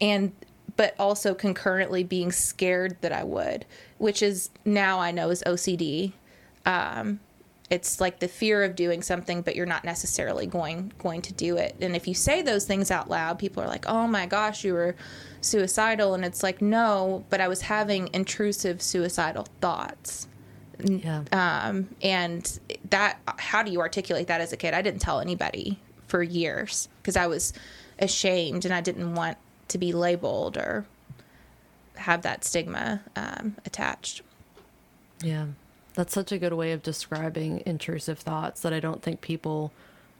and but also concurrently being scared that i would which is now i know is ocd um, it's like the fear of doing something but you're not necessarily going going to do it. And if you say those things out loud people are like oh my gosh you were suicidal. And it's like no but i was having intrusive suicidal thoughts. Yeah. um, and that how do you articulate that as a kid? I didn't tell anybody for years because i was ashamed and i didn't want to be labeled or have that stigma um, attached. Yeah. That's such a good way of describing intrusive thoughts that I don't think people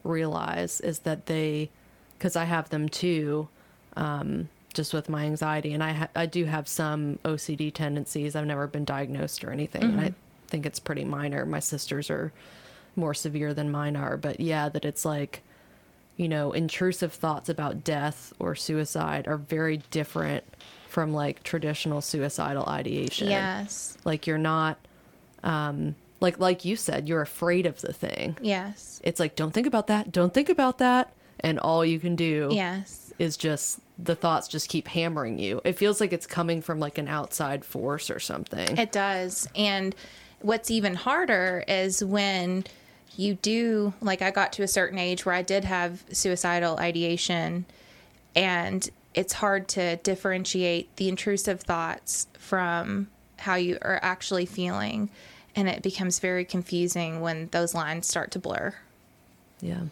realize is that they, because I have them too, um, just with my anxiety, and I ha- I do have some OCD tendencies. I've never been diagnosed or anything, and I think it's pretty minor. My sisters are more severe than mine are, but yeah, that it's like, you know, intrusive thoughts about death or suicide are very different from like traditional suicidal ideation. Yes. Like you're not um like like you said you're afraid of the thing. Yes. It's like don't think about that. Don't think about that. And all you can do yes. is just the thoughts just keep hammering you. It feels like it's coming from like an outside force or something. It does. And what's even harder is when you do, like, I got to a certain age where I did have suicidal ideation, and it's hard to differentiate the intrusive thoughts from how you are actually feeling. And it becomes very confusing when those lines start to blur. yeah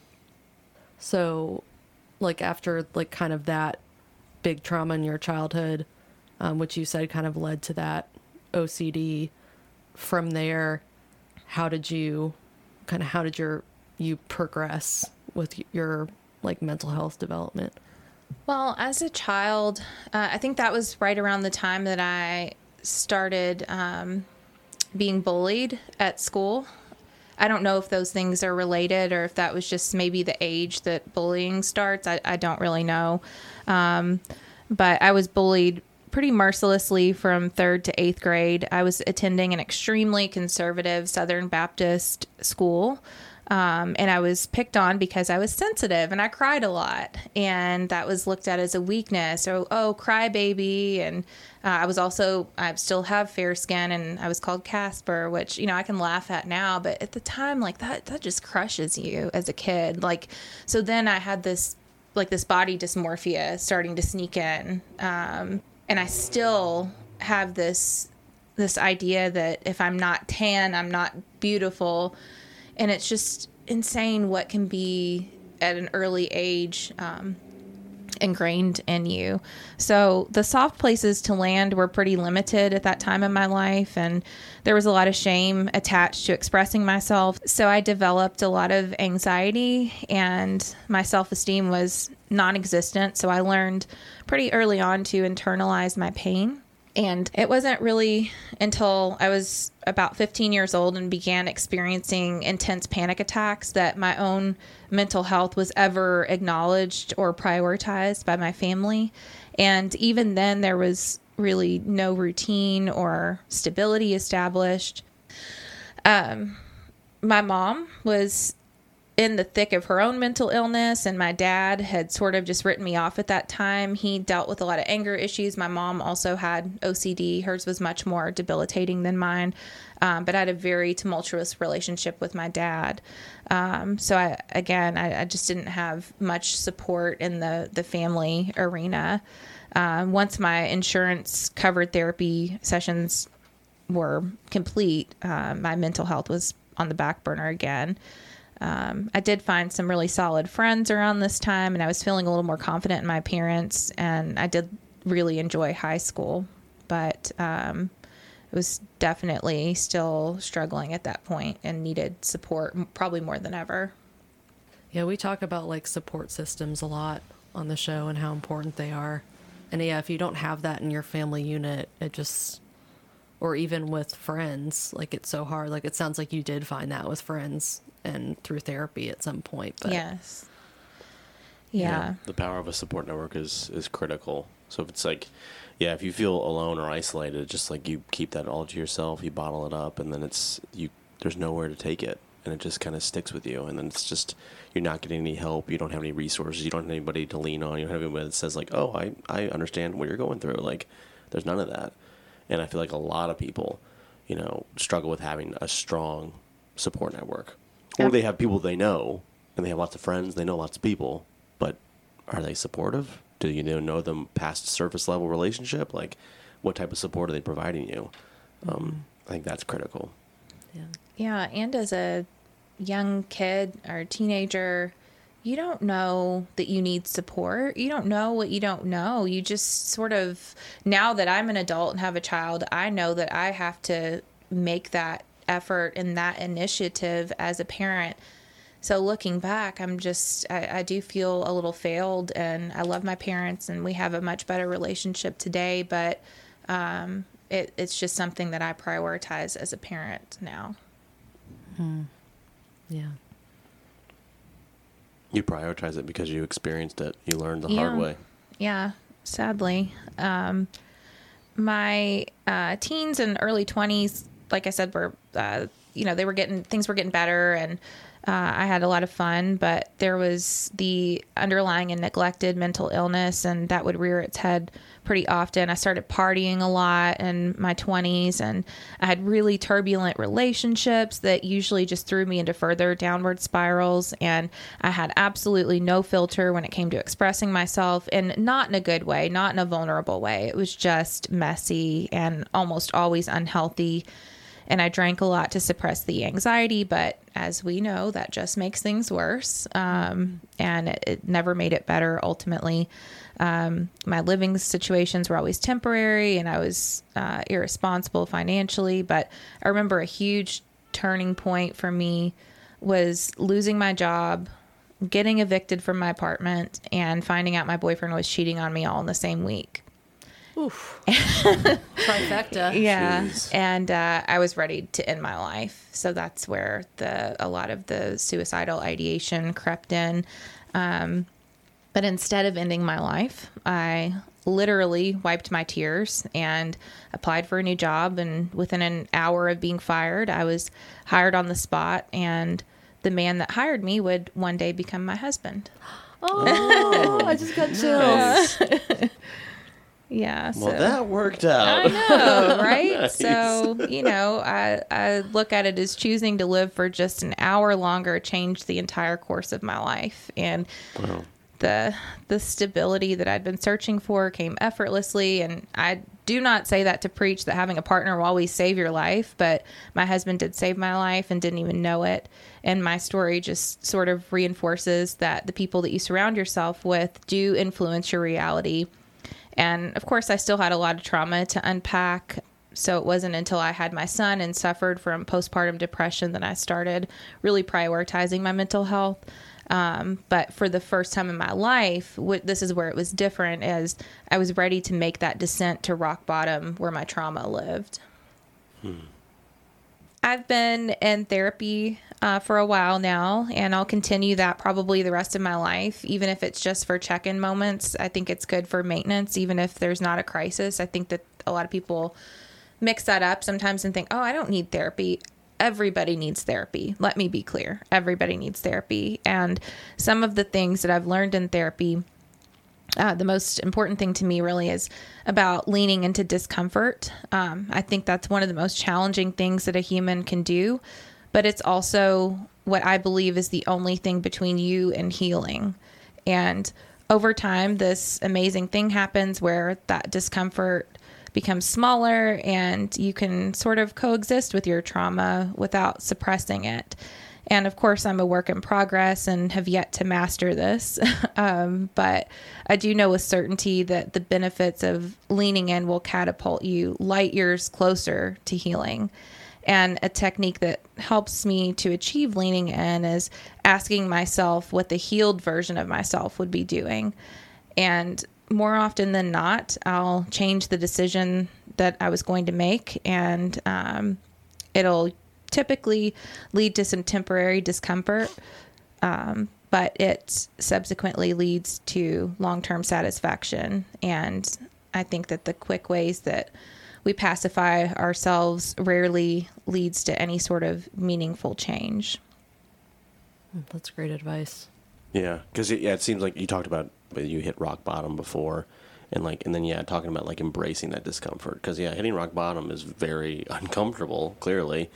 so like after like kind of that big trauma in your childhood um, which you said kind of led to that ocd from there how did you kind of how did your you progress with your like mental health development Well, as a child, uh, I think that was right around the time that I started um, being bullied at school. I don't know if those things are related or if that was just maybe the age that bullying starts. I, I don't really know. Um, but I was bullied pretty mercilessly from third to eighth grade. I was attending an extremely conservative Southern Baptist school. Um, and I was picked on because I was sensitive and I cried a lot, and that was looked at as a weakness. Or oh, cry baby, and uh, I was also I still have fair skin, and I was called Casper, which you know I can laugh at now, but at the time, like that that just crushes you as a kid. Like so, then I had this like this body dysmorphia starting to sneak in, um, and I still have this this idea that if I'm not tan, I'm not beautiful and it's just insane what can be at an early age um, ingrained in you. So the soft places to land were pretty limited at that time in my life, and there was a lot of shame attached to expressing myself. So I developed a lot of anxiety, and my self esteem was non existent. So I learned pretty early on to internalize my pain. And it wasn't really until I was about 15 years old and began experiencing intense panic attacks that my own mental health was ever acknowledged or prioritized by my family. And even then, there was really no routine or stability established. Um, my mom was in the thick of her own mental illness and my dad had sort of just written me off at that time. He dealt with a lot of anger issues. My mom also had ocd hers was much more debilitating than mine um, but i had a very tumultuous relationship with my dad. Um, so i again I, I just didn't have much support in the the family arena. Um, once my insurance covered therapy sessions were complete uh, my mental health was on the back burner again um, I did find some really solid friends around this time, and I was feeling a little more confident in my appearance. And I did really enjoy high school, but um, it was definitely still struggling at that point and needed support probably more than ever. Yeah, we talk about like support systems a lot on the show and how important they are. And yeah, if you don't have that in your family unit, it just or even with friends, like it's so hard. Like it sounds like you did find that with friends and through therapy at some point. But yes. Yeah. the power of a support network is is critical. So if it's like, yeah, if you feel alone or isolated, just like you keep that all to yourself, you bottle it up, and then it's you. There's nowhere to take it, and it just kind of sticks with you, and then it's just you're not getting any help. You don't have any resources. You don't have anybody to lean on. You don't have anybody that says like, oh, I I understand what you're going through. Like, there's none of that, and I feel like a lot of people, you know, struggle with having a strong support network, or Yep. they have people they know and they have lots of friends, they know lots of people, but are they supportive? Do you know, know them past surface level relationship? Like, what type of support are they providing you? Um, I think that's critical. Yeah. Yeah, and as a young kid or teenager, you don't know that you need support. You don't know what you don't know. You just sort of, now that I'm an adult and have a child, I know that I have to make that effort and that initiative as a parent. So looking back, I'm just, I, I do feel a little failed and I love my parents and we have a much better relationship today, but um, it, it's just something that I prioritize as a parent now. Yeah. You prioritize it because you experienced it. You learned the hard way. Yeah, sadly. Um, my uh, teens and early 20s, like I said, were, uh, you know, they were getting, things were getting better and uh, I had a lot of fun, but there was the underlying and neglected mental illness, and that would rear its head pretty often. I started partying a lot in my 20s, and I had really turbulent relationships that usually just threw me into further downward spirals. And I had absolutely no filter when it came to expressing myself, and not in a good way, not in a vulnerable way. It was just messy and almost always unhealthy and I drank a lot to suppress the anxiety. But as we know, that just makes things worse, um, and it, it never made it better. Ultimately, um, my living situations were always temporary, and I was uh, irresponsible financially. But I remember a huge turning point for me was losing my job. Getting evicted from my apartment and finding out my boyfriend was cheating on me all in the same week. Oof. Trifecta. Yeah, Jeez. and uh, I was ready to end my life. So that's where the a lot of the suicidal ideation crept in. Um, but instead of ending my life, I literally wiped my tears and applied for a new job. And within an hour of being fired, I was hired on the spot. And the man that hired me would one day become my husband. Oh, I just got chills. Yeah. Well, so. that worked out. I know, right? Nice. So, you know, I, I look at it as choosing to live for just an hour longer changed the entire course of my life. And Wow. the the stability that I'd been searching for came effortlessly and I do not say that to preach that having a partner will always save your life, but my husband did save my life and didn't even know it. And my story just sort of reinforces that the people that you surround yourself with do influence your reality. And of course, I still had a lot of trauma to unpack. So it wasn't until I had my son and suffered from postpartum depression that I started really prioritizing my mental health. Um, but for the first time in my life, this is where it was different, as I was ready to make that descent to rock bottom where my trauma lived. I've been in therapy uh, for a while now, and I'll continue that probably the rest of my life, even if it's just for check in moments. I think it's good for maintenance, even if there's not a crisis. I think that a lot of people mix that up sometimes and think, oh, I don't need therapy. Everybody needs therapy. Let me be clear. Everybody needs therapy. And some of the things that I've learned in therapy uh, the most important thing to me really is about leaning into discomfort. Um, I think that's one of the most challenging things that a human can do, but it's also what I believe is the only thing between you and healing. And over time, this amazing thing happens where that discomfort becomes smaller and you can sort of coexist with your trauma without suppressing it. And of course, I'm a work in progress and have yet to master this. um, but I do know with certainty that the benefits of leaning in will catapult you light years closer to healing. And a technique that helps me to achieve leaning in is asking myself what the healed version of myself would be doing. And more often than not, I'll change the decision that I was going to make, and um, it'll typically lead to some temporary discomfort, um, but it subsequently leads to long term satisfaction. And I think that the quick ways that we pacify ourselves rarely leads to any sort of meaningful change. That's great advice. Yeah, because it, yeah, it seems like you talked about you hit rock bottom before, and like, and then yeah, talking about like embracing that discomfort. Because yeah, hitting rock bottom is very uncomfortable, clearly,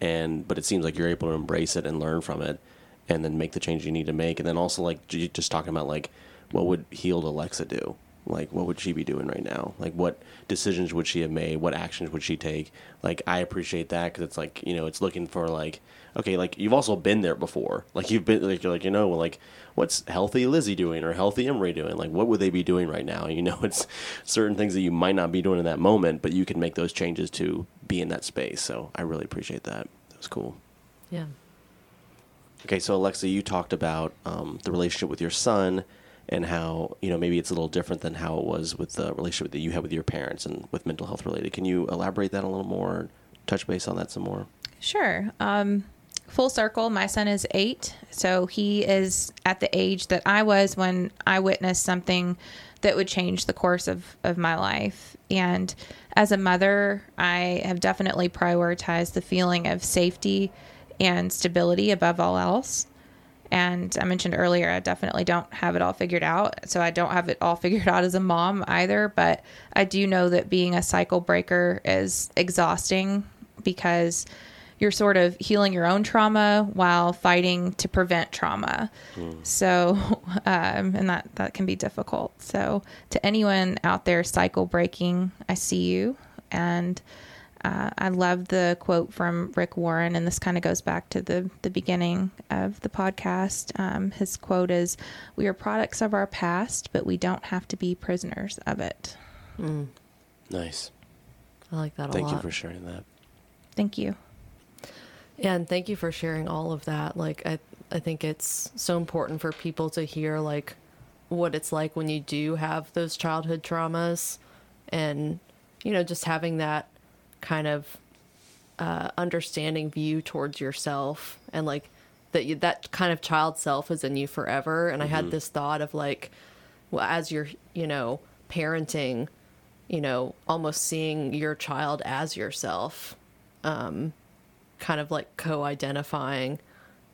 and but it seems like you're able to embrace it and learn from it, and then make the change you need to make. And then also like just talking about like what would healed Alexa do? Like what would she be doing right now? Like what decisions would she have made? What actions would she take? Like I appreciate that because it's like you know it's looking for like okay like you've also been there before. Like you've been like you're like you know like what's healthy Lizzie doing or healthy Emery doing? Like what would they be doing right now? You know it's certain things that you might not be doing in that moment, but you can make those changes to be in that space. So I really appreciate that. That was cool. Yeah. Okay, so Alexa, you talked about um, the relationship with your son and how you know maybe it's a little different than how it was with the relationship that you had with your parents and with mental health related. Can you elaborate that a little more? Touch base on that some more. Sure. Um, full circle, my son is eight. So he is at the age that I was when I witnessed something that would change the course of, of my life. And as a mother, I have definitely prioritized the feeling of safety and stability above all else. And I mentioned earlier, I definitely don't have it all figured out. So I don't have it all figured out as a mom either. But I do know that being a cycle breaker is exhausting because you're sort of healing your own trauma while fighting to prevent trauma. So, um, and that, that can be difficult. So, to anyone out there cycle breaking, I see you. And uh, I love the quote from Rick Warren, and this kind of goes back to the, the beginning of the podcast. Um, his quote is We are products of our past, but we don't have to be prisoners of it. Nice. I like that a Thank lot. you for sharing that. Thank you. Yeah, and thank you for sharing all of that. Like I I think it's so important for people to hear like what it's like when you do have those childhood traumas and you know just having that kind of uh, understanding view towards yourself and like that you, that kind of child self is in you forever and i had this thought of like well as you're you know parenting you know almost seeing your child as yourself um kind of like co-identifying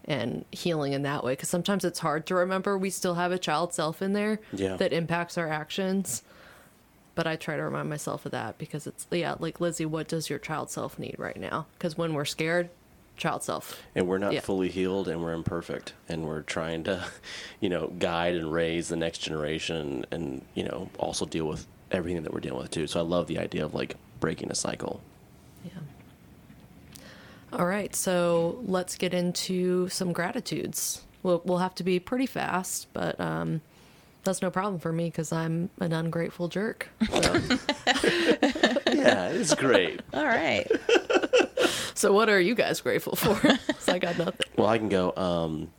and healing in that way because sometimes it's hard to remember we still have a child self in there Yeah. that impacts our actions but i try to remind myself of that because it's yeah like lizzie what does your child self need right now because when we're scared child self And we're not Yeah. fully healed and we're imperfect and we're trying to, you know, guide and raise the next generation and, you know, also deal with everything that we're dealing with too. So I love the idea of like breaking a cycle. yeah all right so let's get into some gratitudes we'll, we'll have to be pretty fast but um that's no problem for me because i'm an ungrateful jerk so. Yeah, it's great. All right. So what are you guys grateful for? 'Cause I got nothing. Well, I can go. Um,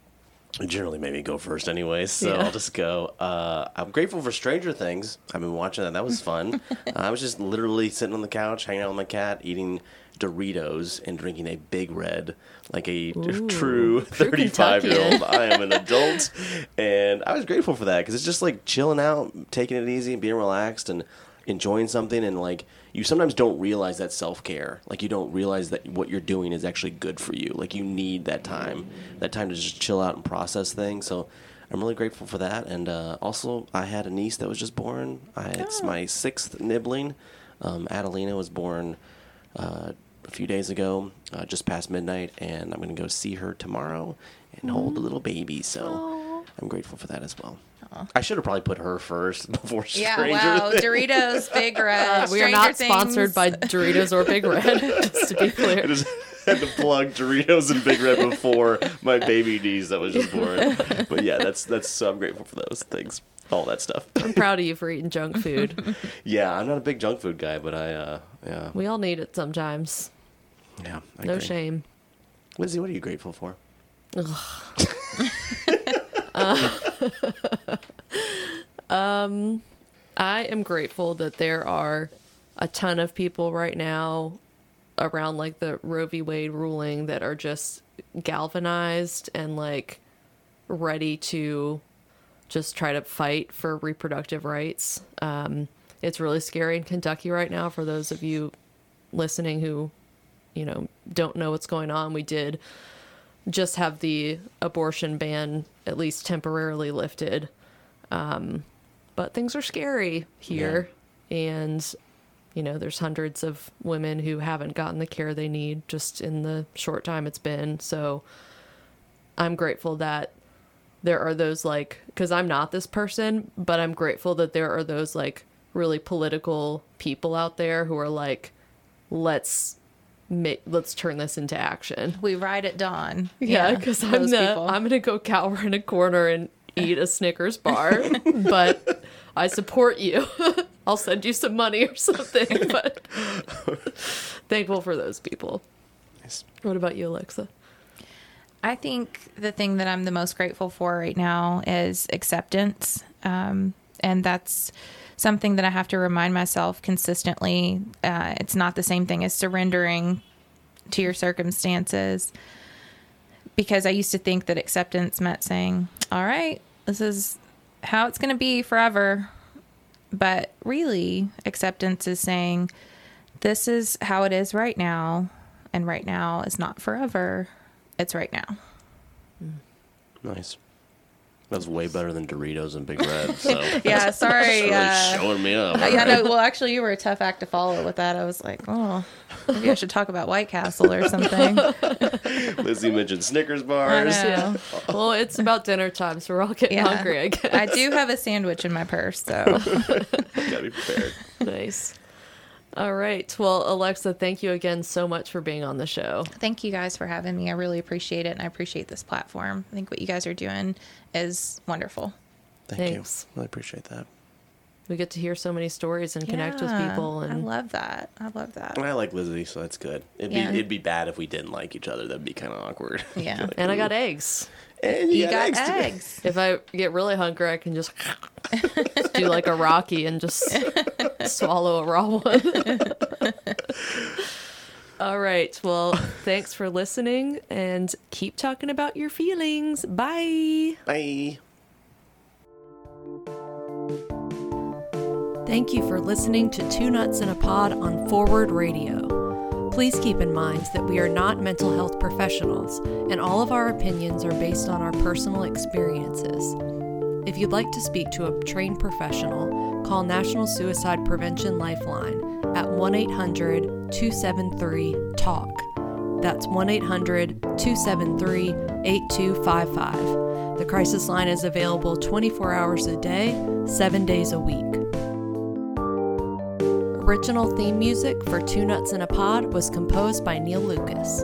generally, maybe go first, anyways. So Yeah. I'll just go. Uh, I'm grateful for Stranger Things. I've been watching that. That was fun. I was just literally sitting on the couch, hanging out with my cat, eating Doritos and drinking a Big Red, like a Ooh, true true 35 year old. I am an adult, and I was grateful for that because it's just like chilling out, taking it easy, and being relaxed, and enjoying something. And like you sometimes don't realize that self care. Like you don't realize that what you're doing is actually good for you. Like you need that time, that time to just chill out and process things. So. I'm really grateful for that, and uh, also I had a niece that was just born. I, it's my sixth nibbling. Um, Adelina was born uh, a few days ago, uh, just past midnight, and I'm going to go see her tomorrow and hold the little baby. So I'm grateful for that as well. I should have probably put her first before Yeah, Stranger wow. Things. Doritos, Big Red. Uh, we are not Things. sponsored by Doritos or Big Red, just to be I clear. just had to plug Doritos and Big Red before my baby niece that was just born. But yeah, that's that's so I'm grateful for those things, all that stuff. I'm proud of you for eating junk food. yeah, I'm not a big junk food guy, but I uh, yeah We all need it sometimes. Yeah I No agree. shame. Lizzie, what are you grateful for? I am grateful that there are a ton of people right now around like the Roe v. Wade ruling that are just galvanized and like ready to just try to fight for reproductive rights. Um, it's really scary in Kentucky right now for those of you listening who, you know, don't know what's going on. We did just have the abortion ban at least temporarily lifted. Um, but things are scary here. And you know, there's hundreds of women who haven't gotten the care they need just in the short time it's been. So I'm grateful that there are those like because I'm not this person, but I'm grateful that there are those like really political people out there who are like, let's make let's turn this into action. We ride at dawn. Yeah, because I'm the people. I'm gonna go cower in a corner and eat a Snickers bar, but I support you. I'll send you some money or something. But thankful for those people. Nice. What about you, Alexa? I think the thing that I'm the most grateful for right now is acceptance. Um, and that's something that I have to remind myself consistently. Uh, it's not the same thing as surrendering to your circumstances. Because I used to think that acceptance meant saying, all right, this is how it's going to be forever. But really, acceptance is saying, this is how it is right now. And right now is not forever. It's right now. Nice. That's way better than Doritos and Big Red. So Yeah, sorry. really uh, showing me up. yeah, no, well, actually, you were a tough act to follow with that. I was like, oh, maybe I should talk about White Castle or something. Lizzie mentioned Snickers I bars. know. Yeah. well, it's about dinner time, so we're all getting Yeah. hungry. I guess. I do have a sandwich in my purse, so Gotta be prepared. nice. All right. Well, Alexa, thank you again so much for being on the show. thank you guys for having me. I really appreciate it, and I appreciate this platform. I think what you guys are doing is wonderful. Thank Thanks. you. I really appreciate that. We get to hear so many stories and connect with people. And I love that. I love that. And I like Lizzie, so that's good. It'd Yeah. be it'd be bad if we didn't like each other. That'd be kind of awkward. Yeah. Like, and I got eggs. And you, You got eggs. eggs. If I get really hungry, I can just do like a Rocky and just swallow a raw one. All right. Well, thanks for listening and keep talking about your feelings. Bye. Bye. Thank you for listening to Two Nuts in a Pod on Forward Radio. Please keep in mind that we are not mental health professionals, and all of our opinions are based on our personal experiences. If you'd like to speak to a trained professional, call National Suicide Prevention Lifeline at 1 800 273 TALK. That's 1 800 273 8255. The crisis line is available 24 hours a day, 7 days a week. Original theme music for Two Nuts in a Pod was composed by Neil Lucas.